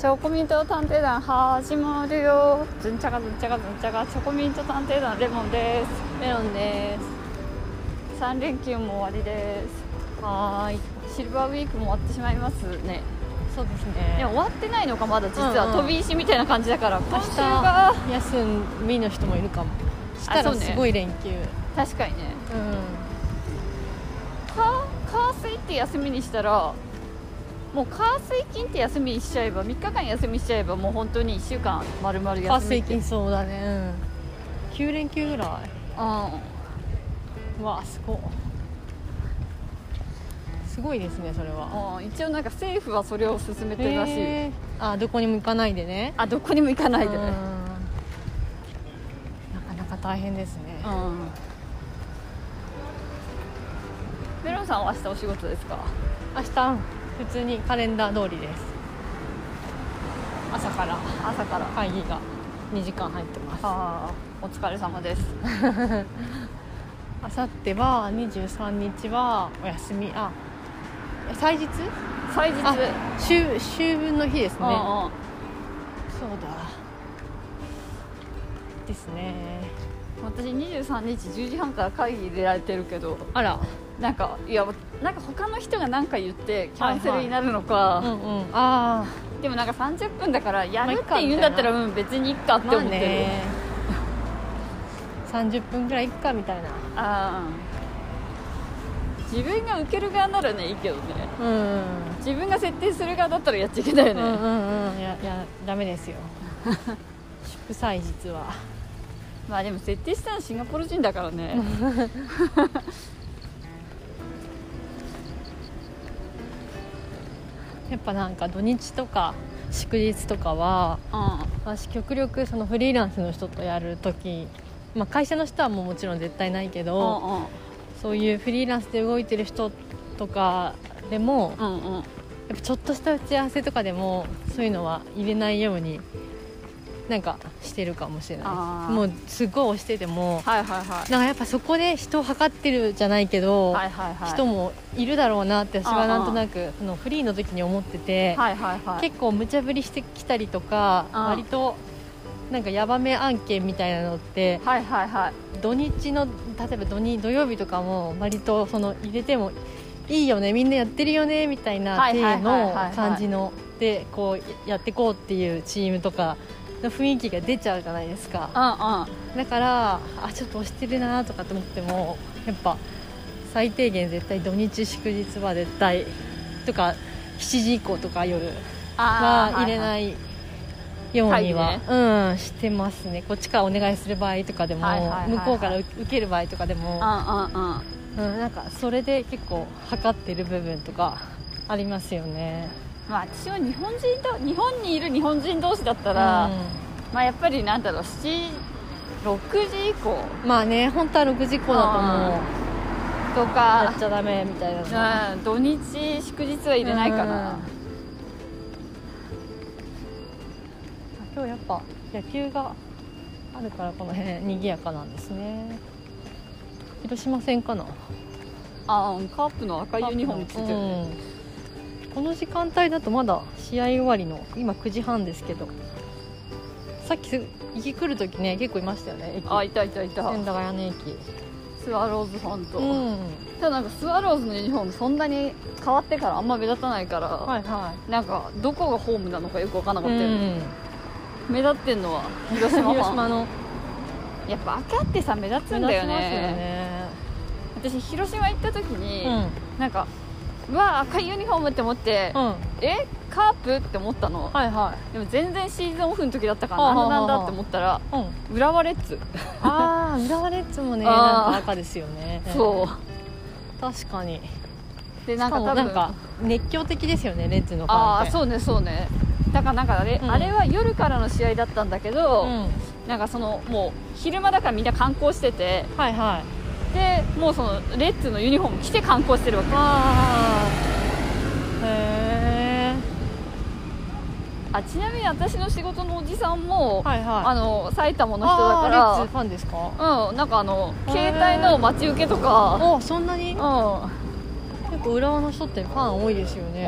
チョコミント探偵団始まるよ。ずんちゃがずんちゃがずんちゃがチョコミント探偵団レモンです。メロンです。3連休も終わりです。はーい。シルバーウィークも終わってしまいますね。そうですいねや終わってないのかまだ実うんうん。は飛び石みたいな感じだから。今明週が。日休みの人もいるかも。したらすごい連休。確かにね。う火火水って休みにしたらもう火水金って休みにしちゃえば3日間休みにしちゃえばもう本当に1週間丸々休みん発生って金そうだね。うん。9連休ぐらい？うん。うわすごい。すごいですねそれは。うん。一応なんか政府はそれを進めてるらしい、へー。あどこにも行かないでね。あどこにも行かないで、うんうん。なかなか大変ですね。メロンさんは明日お仕事ですか？明日普通にカレンダー通りです。朝から。朝から。会議が2時間入ってます。ああお疲れ様です。あさっては23日はお休み。あえ祭日？祭日。あ秋秋分の日ですね。そうだ。ですね。私23日10時半から会議出られてるけど。あらなんかいやなんか他の人が何か言ってキャンセルになるのか、うんうん。あでもなんか30分だからやるって言うんだったら、うん別にいっかっあまあて思ってる、ね。30分ぐらいいっかみたいな。ああ自分が受ける側ならねいいけどね。うんうん。自分が設定する側だったらやっちゃいけないよね、うんうんうん。いやいやダメですよ。祝祭日は。まあでも設定したのはシンガポール人だからね やっぱなんか土日とか祝日とかはうん私極力そのフリーランスの人とやる時、まあ、会社の人はもうもちろん絶対ないけど、うんうん。そういうフリーランスで動いてる人とかでもうんうん。やっぱちょっとした打ち合わせとかでもそういうのは入れないようになんかしてるかもしれないもうすごい押しててもはいはいはい。なんかやっぱそこで人を測ってるじゃないけど、はいはいはい。人もいるだろうなって私はなんとなくそのフリーの時に思ってて、はいはいはい。結構無茶ぶりしてきたりとか割となんかヤバめ案件みたいなのってはいはいはい。土日の例えば土日土曜日とかも割とその入れてもいいよねみんなやってるよねみたいな体の感じのでこうやっていこうっていうチームとかの雰囲気が出ちゃうじゃないですか。うんうん。だからあちょっと押してるなとかと思ってもやっぱ最低限絶対土日祝日は絶対とか7時以降とか夜は入れないようには、うんしてますね。こっちからお願いする場合とかでも、はいはいはいはい。向こうから受ける場合とかでも、うん、なんかそれで結構測ってる部分とかありますよねまあ私は日本人と日本にいる日本人同士だったら、まあやっぱりなんだろう7 6時以降。うんまあね本当は6時以降だともとうやか。っちゃダメみたいなうん。土日祝日は入れないかな、今日やっぱ野球があるからこの辺賑やかなんですね。広島戦かな。あうん。カープの赤いユニフォームついてるね、うんこの時間帯だとまだ試合終わりの今9時半ですけどさっきす行き来る時ね結構いましたよね駅。あいたいたいた。千駄ヶ谷の駅。スワローズファンと、うん。ただなんかスワローズのユニフォームそんなに変わってからあんま目立たないから、はいはなんかどこがホームなのかよく分からなかい、ったよね、目立ってんのは広島広島の。やっぱ赤ってさ目立つんだよ目立ちますよね。ね私広島行った時に、うん。なんかうわ赤いユニフォームって思って、うん。えカープって思ったの、はいはでも全然シーズンオフの時だったからなんだなんだって思ったらいうん。浦和レッズ。ああ浦和レッズもねなんか赤ですよね。そう。確かに。でなんかなんか熱狂的ですよねレッズのファンああそうねそうね。だからなんかあれ,、うん。あれは夜からの試合だったんだけど、うん。なんかそのもう昼間だからみんな観光しててはいはいでもうそのレッズのユニフォーム着て観光してるわけ。ああへえあちなみに私の仕事のおじさんも、はいはい。あの埼玉の人だあーレッズかファンですか？らうんなんかあの携帯の待ち受けとか。おそんなに？うん。結構浦和の人ってファン多いですよね。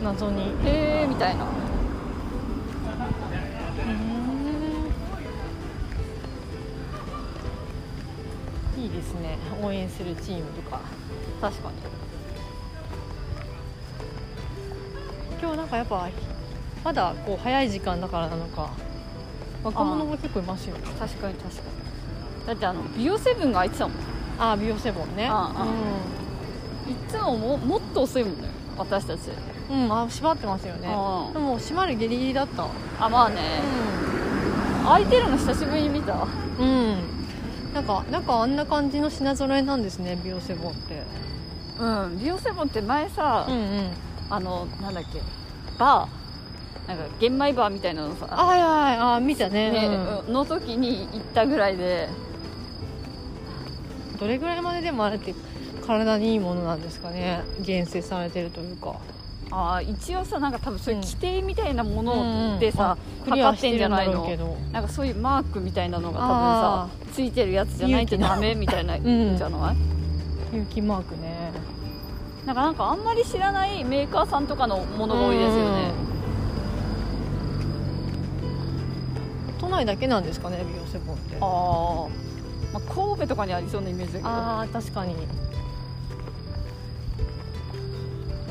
うん。謎に。へえみたいなですね。応援するチームとか。確かに。今日なんかやっぱまだこう早い時間だからなのか。若者も結構いますよね。確かに確かに。だってあのビオセブンが開いてたもん。ああ美容セボンね。ああいつもももっと遅いもんね。私たち。うん、うん、あ閉まってますよね。あでも閉まるギリギリだった。あまあね。開いてるの久しぶりに見た。うん、うん、なんかあんな感じの品揃えなんですね美容セボンって。うんビオセボンって前さ、うんうん。あのなんだっけバー。なんか玄米バーみたいなのさ。あはいはいあ見たね。ね、うんうん。の時に行ったぐらいで。どれぐらいまででもあれって体にいいものなんですかね厳選されてるというかあー一応さなんか多分そういう規定みたいなもうんのでさ、クリア測ってんじゃないの？なんかそういうマークみたいなのが多分あさついてるやつじゃないとダメみたいなん。じゃない、有機マークね。なんかなんかあんまり知らないメーカーさんとかのものが多いですよね。都内だけなんですかね美容セボンって。あー、まあ神戸とかにありそうなイメージだけど。あー確かに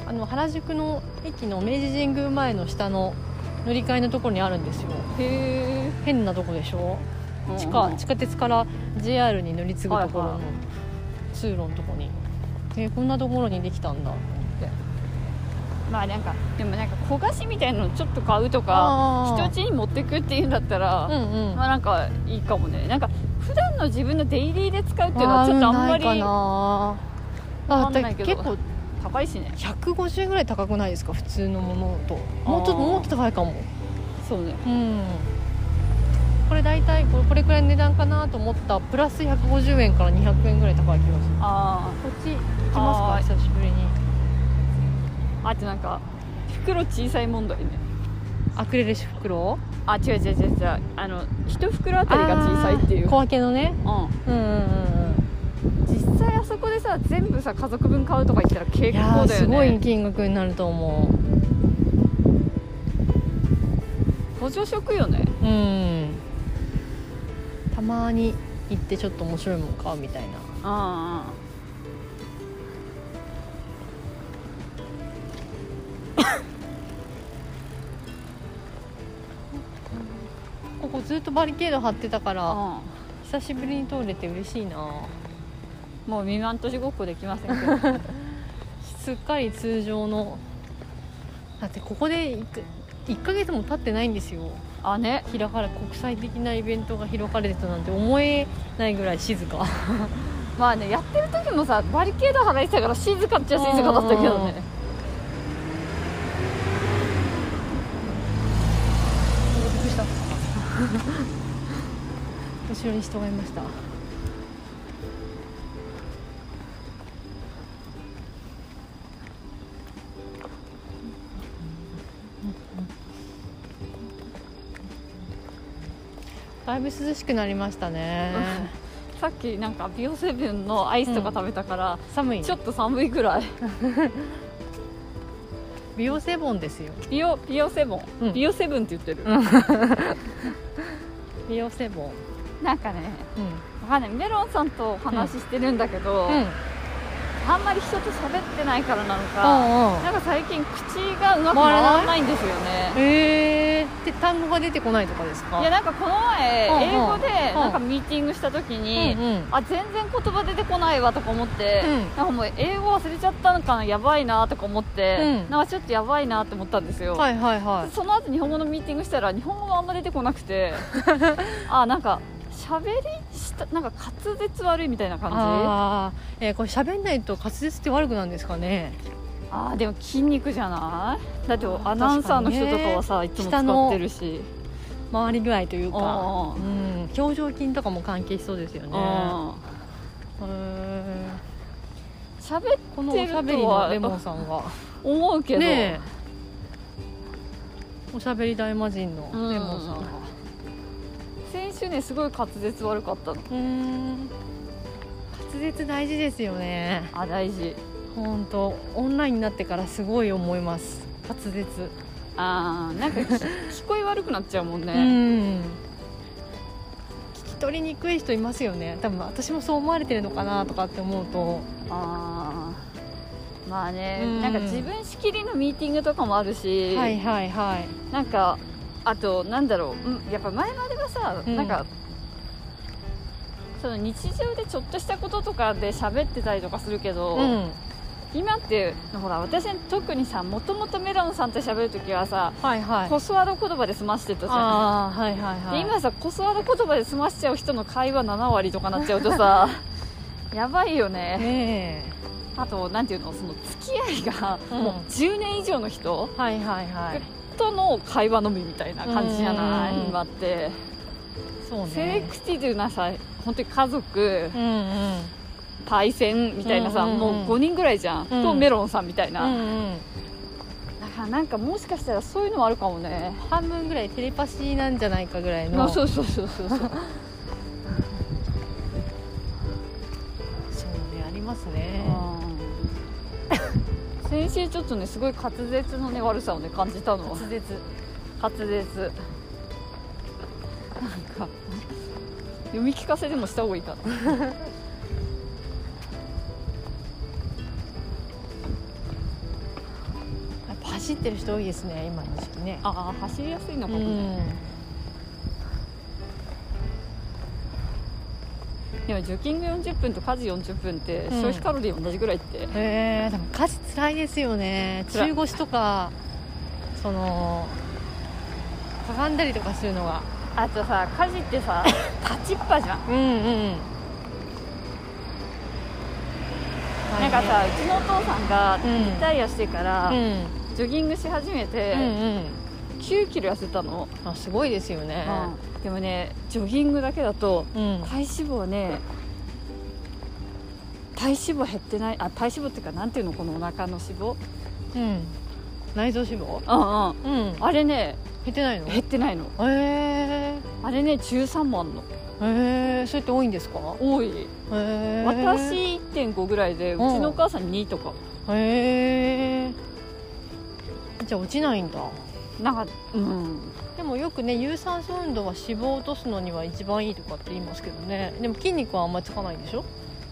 あの原宿の駅の明治神宮前の下の乗り換えのところにあるんですよ。へ変なとこでしょ？え地下地下鉄から JR に乗り継ぐところの通路のとこに。えーこんなところにできたんだと思って。まあなんかでもなんか焦がしみたいなのちょっと買うとか人家に持ってくっていうんだったら、うんうん。まあなんかいいかもね。なんか普段の自分のデイリーで使うっていうのはちょっとあんまりあかんないけど。結構高いしね。150ぐらい高くないですか？普通のものと。もうちょっともっと高いかも。そうね。うん。これ大体これこれくらいの値段かなと思ったプラス150円から200円ぐらい高い気がする。あこっち行きますか久しぶりに。ああとなんか袋小さい問題ね。アクリル袋？あ違う違う違う違う。あの一袋あたりが小さいっていう。小分けのね。うん。うんうんうんそこでさ全部さ家族分買うとか言ったら結構だよーすごいね金額になると思補助食よね。ううん。たまに行ってちょっと面白いもん買うみたいな。あここずっとバリケード張ってたからあ久しぶりに通れて嬉しいなもう未満年ごっこできませんけどすっかり通常の。だってここで 1, 1ヶ月も経ってないんですよ。あね。開かれ国際的なイベントが開かれてたなんて思えないぐらい静か。まあねやってる時もさバリケード払いてたから静かっちゃ静かだったけどね。びっくりした後ろに人がいましただいぶ涼しくなりましたね。さっきなんかビオセブンのアイスとか食べたから、寒いね。ちょっと寒いぐらい。美容セボンですよ。ビオビオセブン、うん。ビオセブンって言ってる、美容セボン。なんかねうん。わかんない。メロンさんとお話ししてるんだけど、うん。あんまり人と喋ってないからなのうか、んうん。なんか最近口がうまく回らないんですよね。ええー、で単語が出てこないとかですか？いやなんかこの前うんうん。英語でうん。なんかミーティングした時に、うんうん。あ全然言葉出てこないわとか思って、うん。なんかもう英語忘れちゃったのかなやばいなとか思って、うん。なんかちょっとやばいなって思ったんですよ、はいはいはい。その後日本語のミーティングしたら日本語があんま出てこなくて あなんか喋りしたなんか滑舌悪いみたいな感じ？あああ、えーこれ喋んないと滑舌って悪くなんですかね？あーでも筋肉じゃない？だってアナウンサーの人とかはさ、いつも使ってるし。回り具合というかうんうん表情筋とかも関係しそうですよね。喋っー。このおてるしゃべりのレモンさんが。思うけど、ねえ。おしゃべり大魔人のレモンさんが。先週ねすごい滑舌悪かったの。うん。滑舌大事ですよね。あ大事本当オンラインになってからすごい思います。滑舌。ああなんか 聞こえ悪くなっちゃうもんね、うん。聞き取りにくい人いますよね。多分私もそう思われてるのかなとかって思うと。ああまあね、うん。なんか自分仕切りのミーティングとかもあるし、はいはいはい。なんかあとなんだろう。うんやっぱ前まではさ、うん。なんかその日常でちょっとしたこととかで喋ってたりとかするけど、うん今ってほら私特にさもともとメロンさんと喋るときはさ、はいはい。コスワード言葉で済ましてたじゃん。ああはいはいはい。で今さコスワード言葉で済ましちゃう人の会話7割とかなっちゃうとさ やばいよね。ねあとなんていうのその付き合いがうん。もう10年以上の人えはいはいはい。との会話のみみたいな感じじゃない？うん今って。そうセレね。クティブなさ本当に家族。うんうんパイセンみたいなさ、うんうんうん。もう5人ぐらいじゃん、うん。とメロンさんみたいな、うんうん。だからなんかもしかしたらそういうのもあるかもね。半分ぐらいテレパシーなんじゃないかぐらいの。あそうそうそうそうそう。そうねありますね。うん。先週ちょっとねすごい滑舌のね悪さをね感じたの滑舌。滑舌。なんか読み聞かせでもした方がいいかな 走ってる人多いですね今の時期ね。ああ走りやすいのかうもね、ん。でもジョギング40分と家事40分ってうん。消費カロリー同じぐらいって、へえでも家事つらいですよね。中腰とかそのかがんだりとかするのが。あとさ家事ってさ 立ちっぱじゃん。うんうん。なんかさうちのお父さんがうんリタイアしてから、うんジョギングし始めて、うんうん。9キロ痩せたの、あすごいですよね。でもねジョギングだけだとうん。体脂肪はね体脂肪減ってないあ体脂肪っていうかなんていうのこのお腹の脂肪？うん。内臓脂肪？うんうん。うん。あれね減ってないの？減ってないの。へあれね13もあんの。えへえそれって多いんですか？多い。へえ私1.5ぐらいでうちのお母さん2とか。へえじゃあ落ちないんだ。なんかうん。でもよくね有酸素運動は脂肪を落とすのには一番いいとかって言いますけどね。でも筋肉はあんまりつかないでしょ？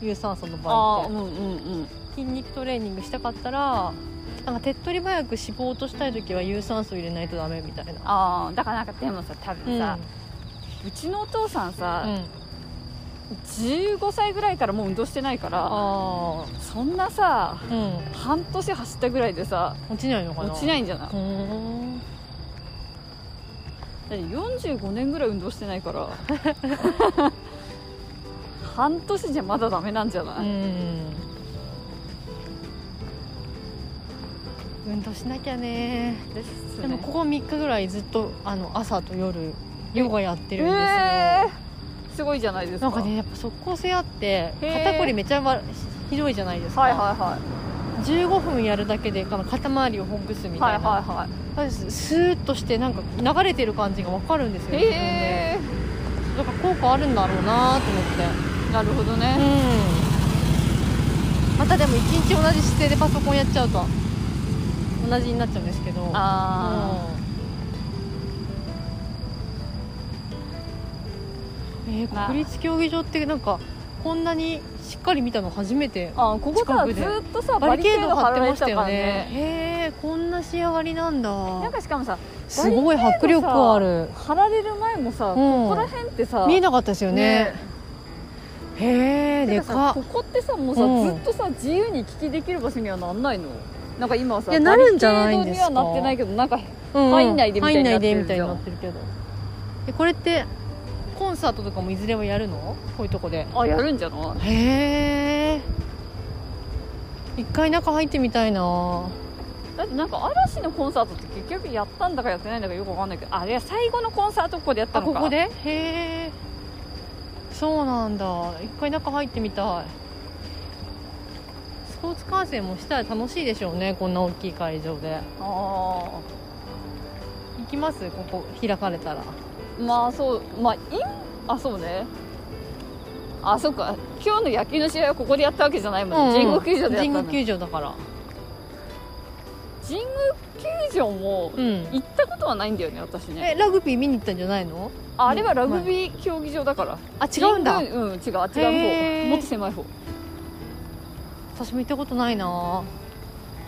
有酸素の場合って。うんうんうん。筋肉トレーニングしたかったらなんか手っ取り早く脂肪を落としたい時は有酸素入れないとダメみたいな。ああだからなんかでもさ多うん。分さ、うちのお父さんさ、うん15歳ぐらいからもう運動してないからあそんなさあうん。半年走ったぐらいでさ落ちないのかな？落ちないんじゃない？だって45年ぐらい運動してないから 半年じゃまだダメなんじゃない、うん。運動しなきゃね。ね。でもここ3日ぐらいずっとあの朝と夜ヨガやってるんですよ、えーすごいじゃないですか。なんかねやっぱ即効性あって肩こりめちゃわひどいじゃないですか、はいはいは15分やるだけで肩周りをほぐすみいはいたいな、はい。はススーッとしてなんか流れてる感じが分かるんですよい自分で。へだから効果あるんだろうなと思って。えなるほどね、うん。またでも一日同じ姿勢でパソコンやっちゃうと同じになっちゃうんですけど。あうんえーまあ。国立競技場ってなんかこんなにしっかり見たの初めて。ーあここさずっとさバリケード張ってましたよね。へえこんな仕上がりなんなんだかしかもさすごい迫力ある。貼られる前もさ、ここら辺ってさ見えなかったですよね。ね。へえでてかここってさもうさ、うん。ずっとさ自由に聞きできる場所にはなんないの？なんか今はさいやなるんじゃないんですか。にはなってないけどなんかうん。入んないでみたいになってるけど。えこれってコンサートとかもいずれはやるの？こういうとこで。あやるんじゃない？へえ一回中入ってみたいな。だってなんか嵐のコンサートって結局やったんだかやってないんだかよくわかんないけどあれは最後のコンサートここでやったのか。あここで？へえそうなんだ。一回中入ってみたい。スポーツ観戦もしたら楽しいでしょうねこんな大きい会場で。あ行きます？ここ開かれたら。あまあそうまああそうね。あそっか。今日の野球の試合はここでやったわけじゃないもんね、神宮球場でやったの神宮球場だから。神宮球場もうん。行ったことはないんだよね私ね。えラグビー見に行ったんじゃないの？ああれはラグビー競技場だから。あ違うんだ。うん違う違うへ方。ー。もっと狭い方。私も行ったことないな。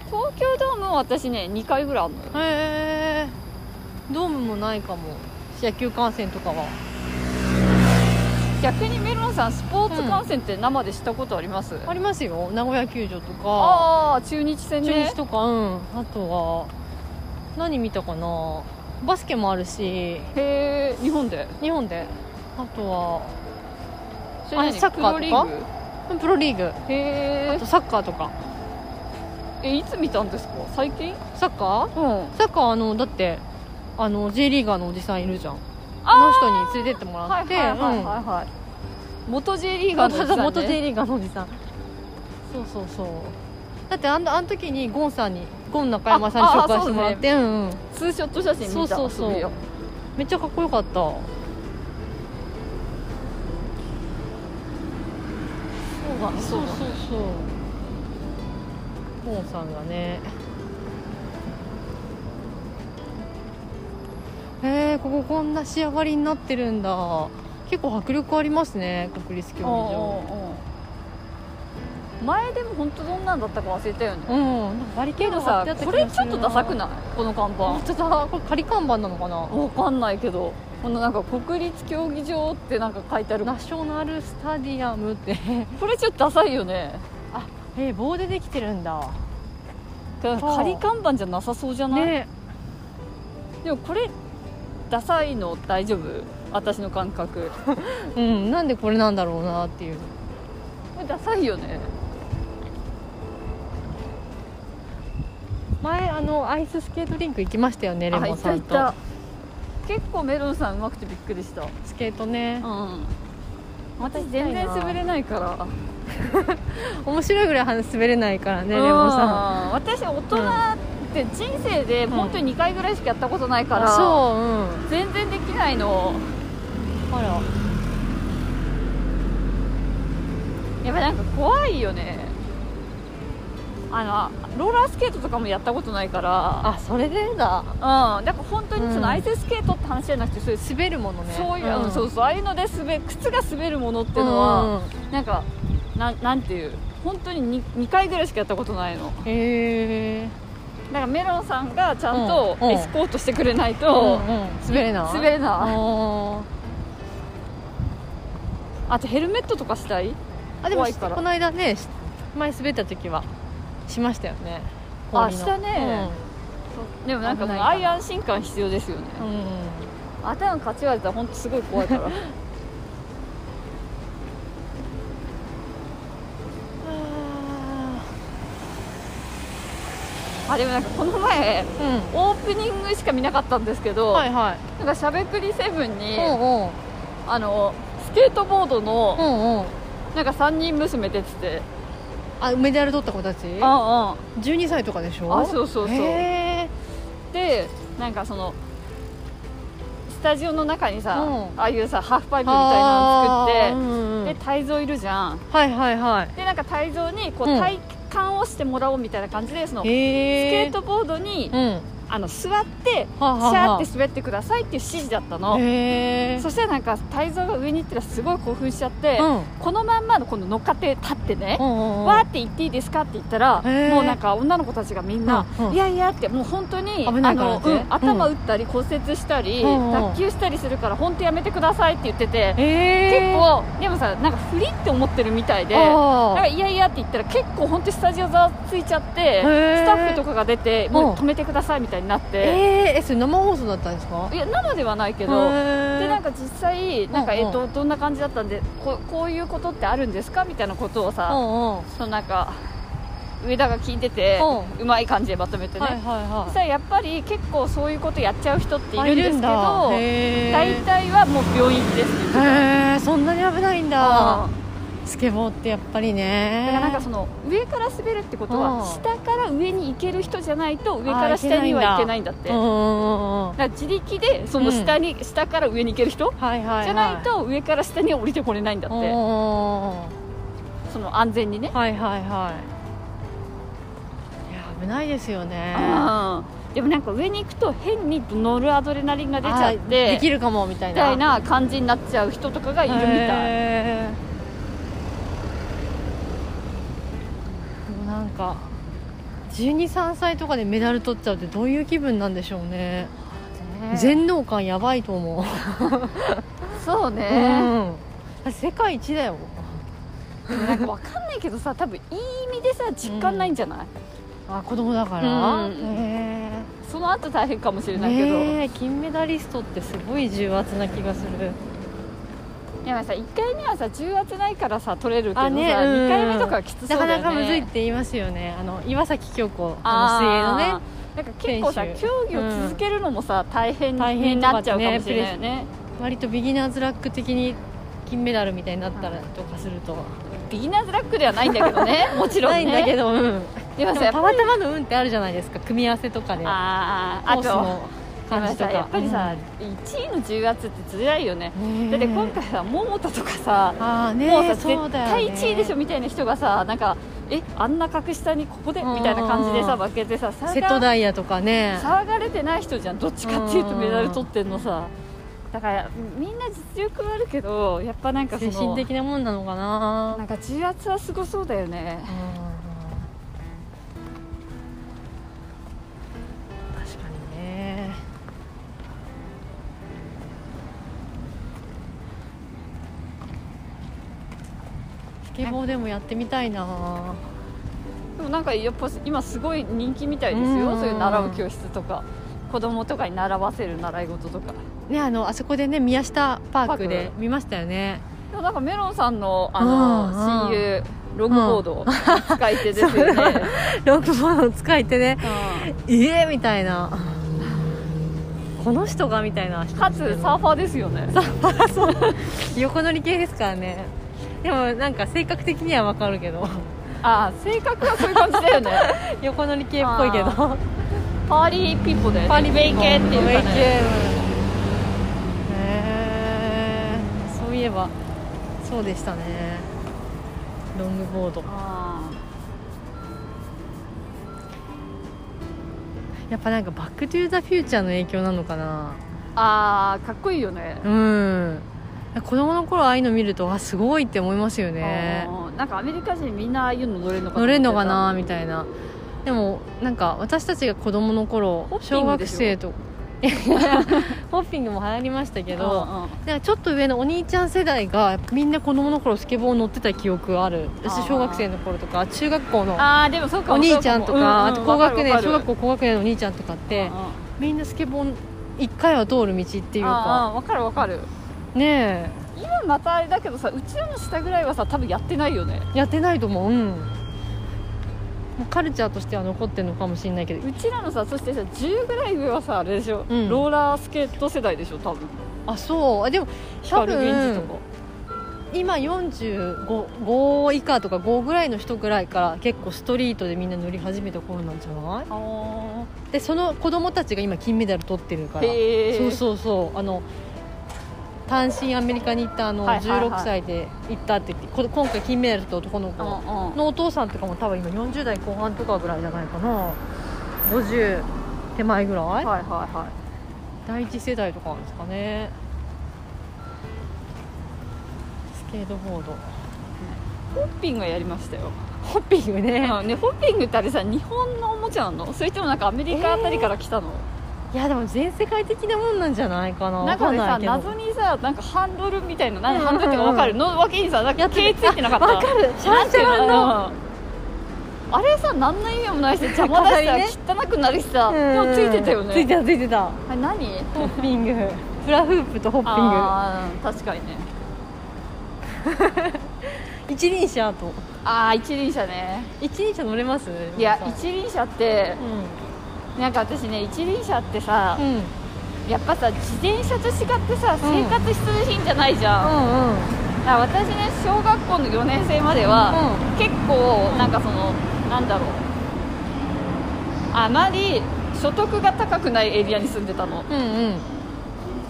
東京ドームは私ね2回ぐらいあるのよ。へえドームもないかも野球観戦とかは。逆にメロンさんスポーツ観戦って生でしたことあります、ありますよ。名古屋球場とか。ああ中日戦中ね日とかうん。あとは何見たかな？バスケもあるし。へえ日本で？日本で。あとはそれ何？あれサッカーとか？プロリーグ？へあとサッカーとか。ええいつ見たんですか？最近？サッカー？うん。サッカーあのだってあの J リーガーのおじさんいるじゃん。あの人に連れてってもらって、はいはいはいうんはい。はい元 J リーガーのおじさん、ね、元 J リーガーのおじさん。そうそうそう。だってあんあの時にゴンさんにゴン中山さんに紹介してもらって。うんうん。ツーショット写真見たそうそうそう。めっちゃかっこよかった。そうだね。そうそうそう。ゴンさんがねへえこここんな仕上がりになってるんだ。結構迫力ありますね国立競技場。前でも本当どんなんだったか忘れたよね。うんバリケードさこれちょっとダサくない？この看板。本当だこれ仮看板なのかな？わかんないけど。このなんか国立競技場ってなんか書いてある。ナショナルスタディアムって。これちょっとダサいよね。あえー棒でできてるんだ。仮看板じゃなさそうじゃない、ね。でもこれダサいの大丈夫？私の感覚。うんなんでこれなんだろうなっていう。これダサいよね。前あのアイススケートリンク行きましたよねレモンさんと。結構メロンさんうまくてびっくりした。スケートね。うん。私全然滑れないから。面白いぐらい滑れないからねうんレモンさん。私大人って人生で本当に2回ぐらいしかやったことないから、あそううん。全然できないの。あら。やっぱなんか怖いよね。あのローラースケートとかもやったことないから。あそれでだ。うん。だから本当にそうん。のアイススケートって話じゃなくてそういう滑るものね。そういう、ん。うんそうそう。ああいうので滑靴が滑るものっていうのは、なんかなんなんていう。本当に 2, 2回ぐらいしかやったことないの。へえだからメロンさんがちゃんうんとうん。エスコートしてくれないうんと、滑れない。滑れない。ああとヘルメットとかしたい？あでもこの間ねし前滑った時はしましたよね。あしたね。でもなんかもう危ないから。ああいう安心感必要ですよね。うん、うん頭かち割れたら本当すごい怖いから あでもなんかこの前うん。オープニングしか見なかったんですけど、はいはい。なんかしゃべくりセブンに、うんうん。あのスケートボードのうんうん。なんか3人娘出てて。あメダル取った子たち？うんうん。12歳とかでしょ？あそうそうそう。へでなんかそのスタジオの中にさ、うん。ああいうさハーフパイープみたいなの作って、うんうんで泰造いるじゃん。はいはいはい。でなんか泰造にこう、うん。体感をしてもらおうみたいな感じでそのスケートボードに、うんあの座ってシャーって滑ってくださいっていう指示だったの。そしたらなんか泰造が上に行ったらすごい興奮しちゃって、うん。このまんまのこの乗っかって立ってね、うんうんうん。わーって言っていいですかって言ったらもうなんか女の子たちがみんな、うんうん。いやいやってもう本当に危ないからあの、うん頭打ったり骨折したり、うんうん脱臼したりするから本当やめてくださいって言ってて、結構でもさなんか不利って思ってるみたいでなんかいやいやって言ったら結構本当にスタジオざわついちゃってースタッフとかが出てうん。もう止めてくださいみたいになって、えー、えそれ生放送だったんですか？いや生ではないけどでなんか実際なんか、えっとどんな感じだったんでここういうことってあるんですか？みたいなことをさ、そのなんか上田が聞いてて、ううまい感じでまとめてね、はいはいやっぱり結構そういうことやっちゃう人っていいるんですけど大ー。体はもう病院ですって言ってた。へえそんなに危ないんだ。うんスケボーってやっぱりね。だからなんかその上から滑るってことうん。は下から上に行ける人じゃないと上から下には行けないんだって。うんうんうんうん。だから自力でその下に、下から上に行ける人はいはいはい。じゃないと上から下には降りてこれないんだって。うんうんうん。その安全にね。はいはいはい。いや危ないですよね。うん。でもなんか上に行くと変に乗るアドレナリンが出ちゃってできるかもみたいな感じになっちゃう人とかがいるみたいへーでもなんか123歳とかでメダル取っちゃうってどういう気分なんでしょうね。ね全能感やばいと思う、そうね、うん、世界一だよ。でもなんかわかんないけどさ多分いい意味でさ実感ないんじゃない、あ子供だから、うん。へその後大変かもしれえないけど、ねえ金メダリストってすごい重圧な気がするいやさ1回目はさ重圧ないからさ取れるけどさ、あねうん2回目とかはきつそうだよね。なかなかむずいって言いますよね。あの岩崎恭子あの水泳のね。なんか結構さ競技を続けるのもさ、大変大変になっちゃうかもしれないよね。割とビギナーズラック的に金メダルみたいになったらとかすると。ビギナーズラックではないんだけどね。もちろんね。ないんだけど、うん、でもさたまたまの運ってあるじゃないですか。組み合わせとかで。あー。あと感じとか。やっぱりさ、1位の重圧って辛いよね。うんだって今回さ桃田とかさああねもうさそうだよね。絶対1位でしょみたいな人がさなんかえあんな格下にここでうんみたいな感じでさ負けてさセットダイヤとかね。騒がれてない人じゃん。どっちかっていうとうんメダル取ってんのさ。だからみんな実力はあるけどやっぱなんか精神的なもんなのかな。なんか重圧はすごそうだよね。確かにねケボーでもやってみたいな。でもなんかやっぱ今すごい人気みたいですうん。よそういう習う教室とか。子供とかに習わせる習い事とか。ねあのあそこでね宮下パークパで見ましたよね。でもなんかメロンさんのあうんの親友ロングボード使い手ですよね、ロングボードを使いてね。うん。ええみたいな。この人がみたいな人。かつサーファーですよね。横乗り系ですからねでもなんか性格的にはわかるけど。ああ性格はそういう感じだよね。横乗り系っぽいけど。あパーリーピーポーだよね。パリウェイ系っていうかね。へえそういえばそうでしたね。ロングボード。あやっぱなんかバック・トゥ・ザ・フューチャーの影響なのかな。あーかっこいいよね。うん子供の頃ああいうの見るとあすごいって思いますよね。なんかアメリカ人みんなああいうの乗れるのか乗れってた。んのかな？みたいな。でもなんか私たちが子供の頃小学生とホ ッピングも流行りましたけけど、なんかちょっと上のお兄ちゃん世代がみんな子供の頃スケボー乗ってた記憶がある。私小学生の頃とか中学校のああでもそうかもお兄ちゃんとか、あと高学年うんうん小学校高学年のお兄ちゃんとかって、みんなスケボー一回は通る道っていうか。あわかるわかるね今またあれだけどさうちらの下ぐらいはさ多分やってないよね。えやってないと思う。うん。カルチャーとしては残ってるのかもしれないけど。うちらのさそしてさ10ぐらい上はさあれでしょ、うん。ローラースケート世代でしょ多分。あそう。あでも多光源氏と分か。今455以下とか5ぐらいの人ぐらいから結構ストリートでみんな乗り始めた頃なんじゃない？あでその子供たちが今金メダル取ってるから。へえそうそうそう。あの単身アメリカに行ったあの、はいはいはい。16歳で行ったって言ってこ今回金メダル取った男の子。うんうんのお父さんとかも多分今40代後半とかぐらいじゃないかな。50手前ぐらい、はいはいはい。第一世代とかなんですかね。スケートボード。ホッピングはやりましたよ、ホッピングね、うん。ね、ホッピングってあれさ日本のおもちゃなの？それともなんかアメリカあたりから来たの、いやでも全世界的なもんなんじゃないかな。なんかねさ謎にさなんかハンドルみたいな何うんうんうん。ハンドルってか分かるの脇にさなんかついてなかった。あわかる。シャンシャランの。あれさ何の意味もないし邪魔だしさ、汚くなるしさ。でもついてたよね。ついてたついてた。あれ何？ホッピング。フラフープとホッピンあー確かにね。グ 一輪車と。ああ一輪車ね。一輪車乗れます？いや一輪車ってうなんか私ね一輪車ってさ、んうん。やっぱさ自転車と違ってさうん。生活必需品じゃないじゃん、うんうん。だから私ね小学校の4年生までは、結構なんかそのなんだろう。あまり所得が高くないエリアに住んでたの。うんうん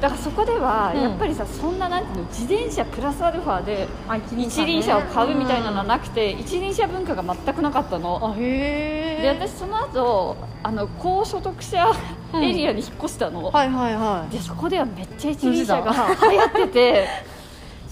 だからそこではやっぱりさ、そんななんていうの自転車プラスアルファで一輪車を買うみたいなのはなくて、一輪車文化が全くなかったの。で私その後あの高所得者エリアに引っ越したの、はいはいはでそこではめっちゃ一輪車が流行ってて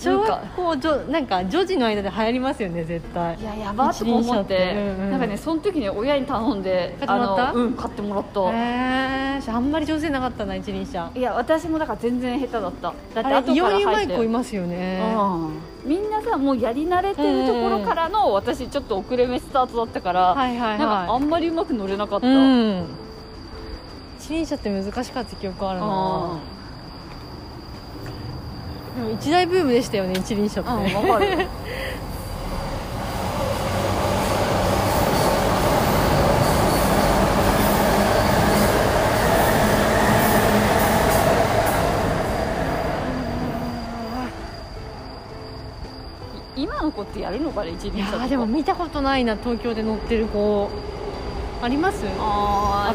小学校じょなんか女児の間で流行りますよね絶対。いややばと思って、うんうん。なんかねその時に親に頼んで買ってもらった？あのうん買ってもらった、へえあんまり上手なかったな一輪車。いや私もだから全然下手だった。だって後から入ってうまい子いますよね。うん。みんなさもうやり慣れてるところからの私ちょっと遅れ目スタートだったから、はいはいなんかあはんまりうまく乗れなかった、いうん。一輪車って難しかった記憶あるな。あでも一大ブームでしたよね一輪車って。ーうんわかる。い今の子ってやるのかね一い輪車でも見たことないな東京で乗ってる子。あります？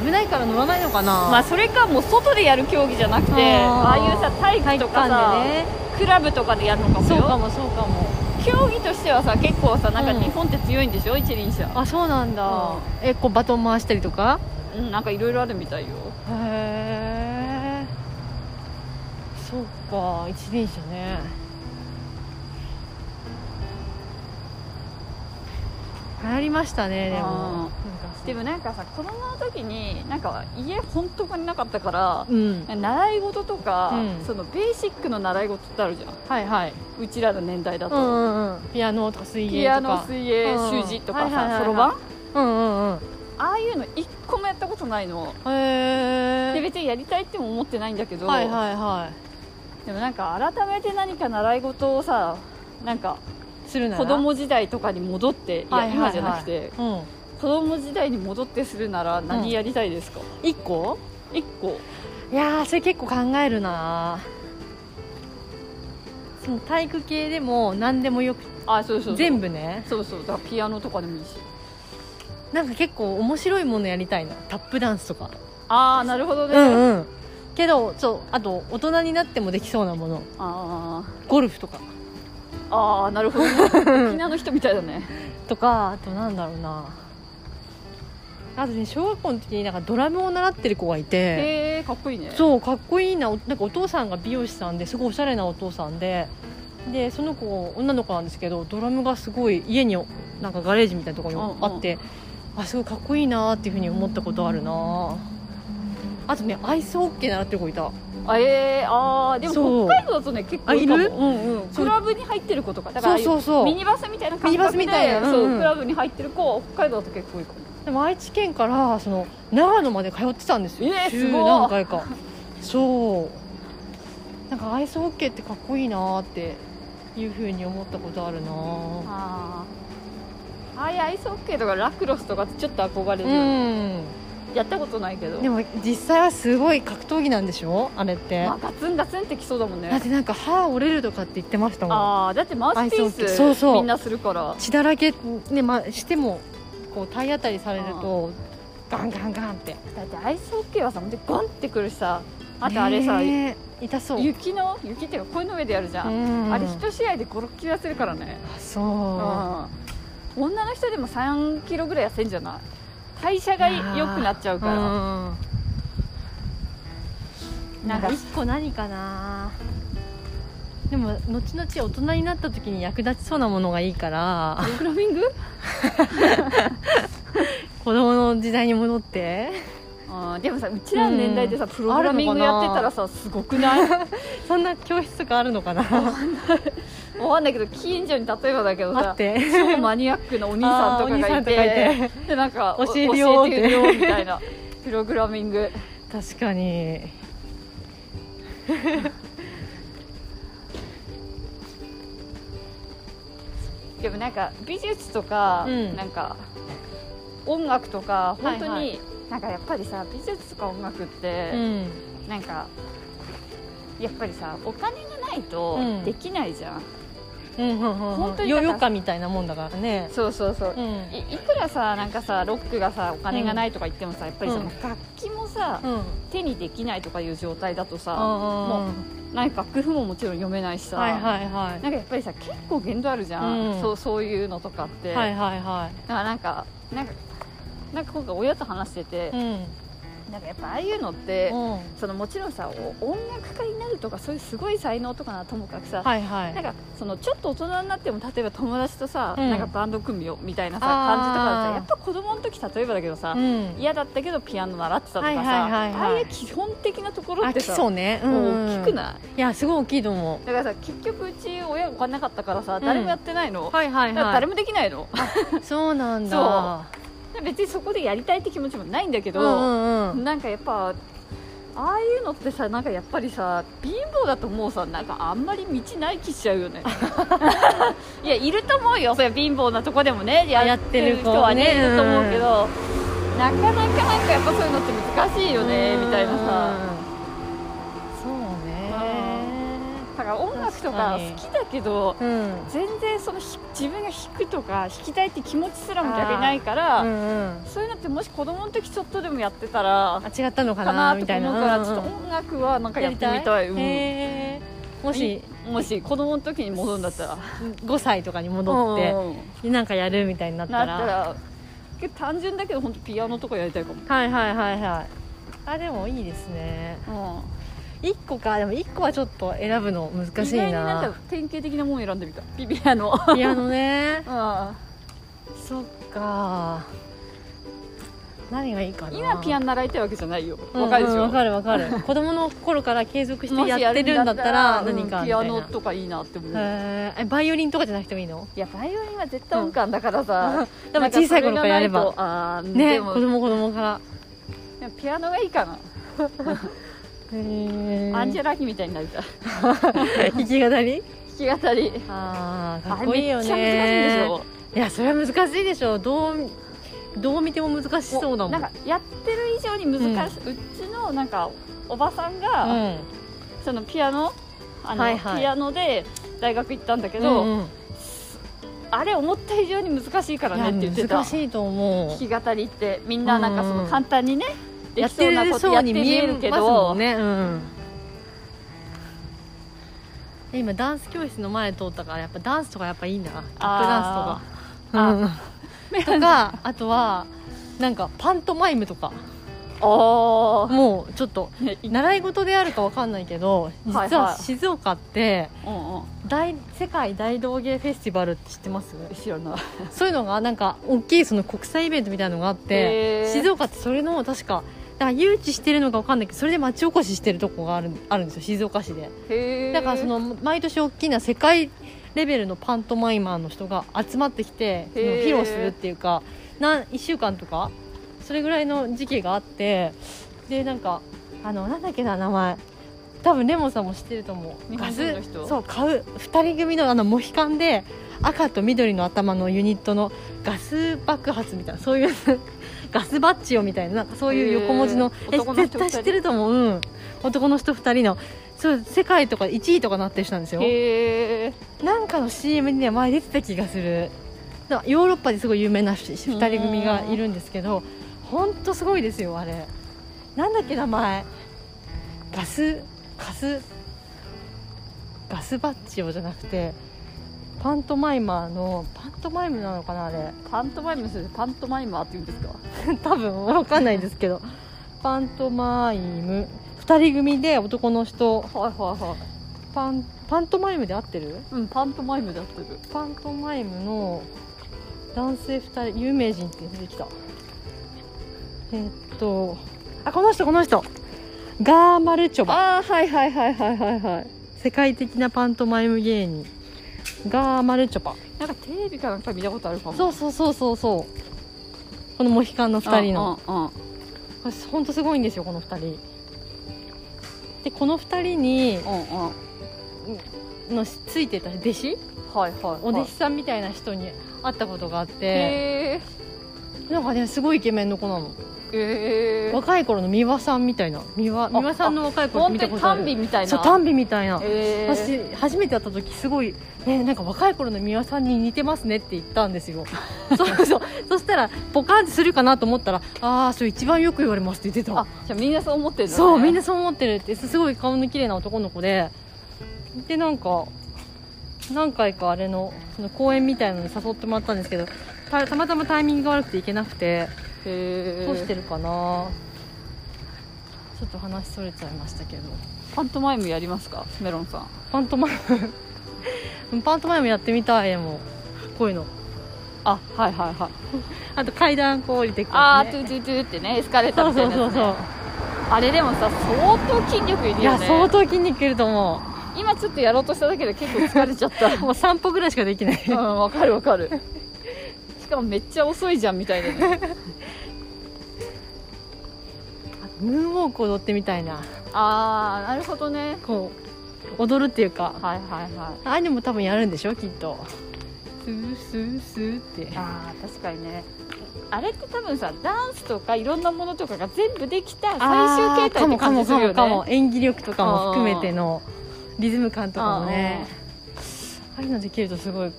危ないから乗らないのかな？まあそれかもう外でやる競技じゃなくてあー。ああいうさ体育とかさ、ねクラブとかでやるのかもよ。そうかもそうかも。競技としてはさ結構さなんかうん。日本って強いんでしょ、一輪車。あそうなんだ、うえこうバトン回したりとか？うんなんかいろいろあるみたいよ。へえそうか一輪車ね流行りましたねでも。でもなんかさ子供の時になんか家本当になかったから、うん。習い事とか、うん。そのベーシックの習い事ってあるじゃん。はいはい。うちらの年代だと、うんうんうん。ピアノとか水泳とか。ピアノ水泳うん習字とかさそろばん？うんうんうん。ああいうの一個もやったことないの。へえで別にやりたいっても思ってないんだけど、はいはいはでもなんか改めて何か習い事をさなんかいするなら？子供時代とかに戻って、いやはいはいはい。今じゃなくて。うん。子供時代に戻ってするなら何やりたいですか、一個？一個。いやーそれ結構考えるな。その体育系でも何でもよくあそうそうそう。全部ね。そうそう。だからピアノとかでもいいし。なんか結構面白いものやりたいな。タップダンスとか。ああなるほどね、うんうん。けどそうあと大人になってもできそうなもの。あゴルフとかーあーなるほど。ね 沖縄の人みたいだね。とかあとなんだろうな。あとね小学校の時になんかドラムを習ってる子がいて。へえかっこいいね。そうかっこいいなおなんかお父さんが美容師さんですごいおしゃれなお父さんででその子女の子なんですけどドラムがすごい家になんかガレージみたいなところにあって、あすごいかっこいいなっていうふうに思ったことあるなあとねアイスホッケー習ってる子いた。あえー、あーでも北海道だとね結構いいかも。あいる？うんうん、クラブに入ってる子とか。だからそうそうそう。ミニバスみたいな感覚でミニバスみたいな。うんうん。クラブに入ってる子北海道だと結構いいかも。でも愛知県からその長野まで通ってたんですよ、週えーすごい。何回か。そう。なんかアイスホッケーってかっこいいなっていうふうに思ったことあるなあー。ああいうアイスホッケーとかラクロスとかちょっと憧れる、うんやったことないけど。でも実際はすごい格闘技なんでしょ？あれって、まあ、ガツンガツンってきそうだもんね。だってなんか歯折れるとかって言ってましたもん。ああだってマウスピーースそうそう。みんなするから。血だらけ、ねまあ、してもこう体当たりされるとガンガンガンって。だってアイスホッケーはさほんとゴンってくるしさ。あとあれさ、ねえ痛そう。雪の雪っていうかこういうの上でやるじゃん、うんあれ一試合で56キロ痩せるからね。あそう。うん。女の人でも3キロぐらい痩せんじゃない？代謝が良くなっちゃうから。うん。なんか一個何かな。でも後々大人になった時に役立ちそうなものがいいから。プログラミング？子供の時代に戻って。あーでもさうちらの年代でさ、うん。プログラミングやってたらさすごくない？そんな教室とかあるのかな？わかんないけど近所に例えばだけどさあって。超マニアックなお兄さんとかがいてでなんかお教えるよって。よみたいなプログラミング。確かに。でもなんか美術とか、うん。なんか音楽とか本当に、はいはなんかやっぱりさ美術とか音楽って、うん。なんかやっぱりさお金がないとうん。できないじゃん、うんうんうん本当によよかみたいなもんだからね。そうそうそう、うん。いいくらさなんかさロックがさお金がないとか言ってもさ、やっぱりさ、うん。楽器もさ、うん。手にできないとかいう状態だとさ、ももうなんか楽譜ももちろん読めないしさ、はいはいはい。なんかやっぱりさ結構限度あるじゃん、うん。そうそういうのとかって、はいはいはだからなんかなんかなんか今回親と話しててい、うんなんかやっぱああいうのって、うん。そのもちろんさお音楽家になるとかそういうすごい才能とかならともかくさ、はいはい。なんかそのちょっと大人になっても例えば友達とさ、うん。なんかバンド組むよみたいなさ感じとかさやっぱ子供の時例えばだけどさ、うん。嫌だったけどピアノ習ってたとかさ、ああいう基本的なところっあてさ基礎ねもううん。大きくない、いやすごい大きいと思だからさ結局うち親お金なかったからさ誰もやってないの、うはいはいはだから誰もできないの。いそうなんだ 別にそこでやりたいって気持ちもないんだけど、うんうんうん。なんかやっぱああいうのってさなんかやっぱりさ貧乏だともうさなんかあんまり道ない気しちゃうよね。いやいると思うよ。それ貧乏なとこでもねややってる子人はねね。いると思うけど、なかなかなんかやっぱそういうのって難しいよねみたいなさから音楽とか好きだけどうん。全然そのひ自分が弾くとか弾きたいって気持ちすらも逆にないから、うんうん。そういうのってもし子供の時ちょっとでもやってたらあ違ったのかかなみたいな。思うからちょっとうんうん音楽はなんかやってみたい、うん。へー。もし？もし子供の時に戻るんだったら。5歳とかに戻ってうんなんかやるみたいになったら。単純だけど本当ピアノとかやりたいかも、はいはいはいはい。あでもいいですね1個かでも1個はちょっと選ぶの難しい意外になんなか典型的なもん選んでみた。ピピアノピアノね。うん。そっか。何がいいかな。今ピアノ習いたいわけじゃないよ。うんわかるでしょ、うんわかるわかる。子供の頃から継続してやってるんだったらうん何かみたいピアノなとかいいなって思う。えバイオリンとかじゃなくてもいいの？いやバイオリンは絶対音感だからさ、でも小さい頃からやれば。あーね子供子供から。ピアノがいいかな、へ アンジェラ・アキみたいになりたい。弾き語り？弾き語り。ああかっこいいよね。いやそれは難しいでしょ。どうどう見ても難しそうだもん。なんかやってる以上に難しい、うちのなんかおばさんが、うん。そのピアノあの、はいはい。ピアノで大学行ったんだけど、うんうん。あれ思った以上に難しいからねって言ってた。難しいと思う。弾き語りって。みんななんかそうんの簡単にね、でやっきそうなてることやってそうに見えるけどんね。うん。今ダンス教室の前通ったからやっぱダンスとかやっぱいいな。タップダンスとか。うん。とか あとはなんかパントマイムとか。あもうちょっと 習い事であるかわかんないけど実は静岡って大世界大道芸フェスティバルって知ってます？知らない。そういうのがなんか大きいその国際イベントみたいなのがあって静岡ってそれの確かだから誘致してるのかわかんないけどそれで町おこししてるとこがあるあるんですよ静岡市で。だからその毎年大きな世界レベルのパントマイマーの人が集まってきて披露するっていうかな1週間とかそれぐらいの時期があってでなんかあのなんだっけな名前。多分レモンさんも知ってると思う。ガスそう買う。2人組のあのモヒカンで赤と緑の頭のユニットのガス爆発みたいなそういうガスバッジをみたいななんかそういう横文字のえ絶対知ってると思う、うん、男の人2人のそう世界とか1位とかなってる人なんですよ。へえ。なんかの CM にね前出てた気がする。ヨーロッパですごい有名な2人組がいるんですけど本当すごいですよあれ。なんだっけ名前。ガスガスガスバッジをじゃなくてパントマイマーのパントマイムなのかなあれ。パントマイムの人でパントマイマーって言うんですか？多分わかんないですけど。パントマイム。2人組で男の人。はいはいはい。パンパントマイムで合ってる？うんパントマイムでやってる。パントマイムの男性2人有名人って出てきた。えーっとあこの人この人。ガーマルチョバ。ああはいはいはいはいはいはい。世界的なパントマイム芸人ガーマルチョバなんかテレビかなんか見たことあるかも。そうそうそうそうそう。このモヒカンの2人の。ほんとすごいんですよこの2人。でこの2人にのついてた弟子？はいはいはい。お弟子さんみたいな人に会ったことがあって。なんかねすごいイケメンの子なのえー、若い頃の美輪さんみたいな。美輪美輪さんの若い頃見たことある。みたいな。そう単美みたいな、えー、私初めて会った時すごい、ね、なんか若い頃の美輪さんに似てますねって言ったんですよ。そうそう。そしたらポカンするかなと思ったらああそれ一番よく言われますって言ってた。あじゃあみんなそう思ってるの、ね、そうみんなそう思ってるってすごい顔の綺麗な男の子で。でなんか何回かあれのその公演みたいなのに誘ってもらったんですけどたたまたまタイミングが悪くて行けなくてどうしてるかな？ちょっと話それちゃいましたけど。パントマイムやりますか？メロンさん。パントマイム？パントマイムやってみたいでもこういうの。あはいはいはい。あと階段こう降りてくる、ね、ああトゥートゥートゥーってねエスカレーターみたいな、ね、そうそうそうあれでもさ相当筋力いるよね。いや相当筋肉いると思う。今ちょっとやろうとしただけで結構疲れちゃった。もう散歩ぐらいしかできない。うんわかるわかる。しかもめっちゃ遅いじゃんみたいでねムーンウォーク踊ってみたいな。ああなるほどね。こう踊るっていうか。はいはいはい。ああいうのも多分やるんでしょきっと。スースースーって。ああ確かにね。あれって多分さダンスとかいろんなものとかが全部できた最終形態って感じするよね。かも演技力とかも含めてのリズム感とかもね。ああいうのできるとすごい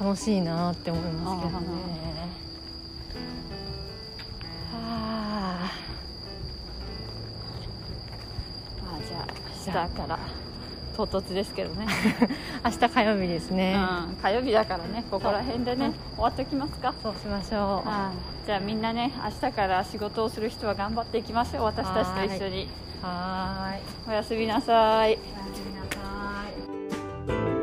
楽しいなって思いますけどねじゃあ明日から。唐突ですけどね。明日火曜日ですね、うん、火曜日だからね。ここら辺でね、終わっておきますか。そうしましょう。じゃあみんなね明日から仕事をする人は頑張っていきましょう。私たちと一緒に。はい。おやすみなさい。おやすみなさい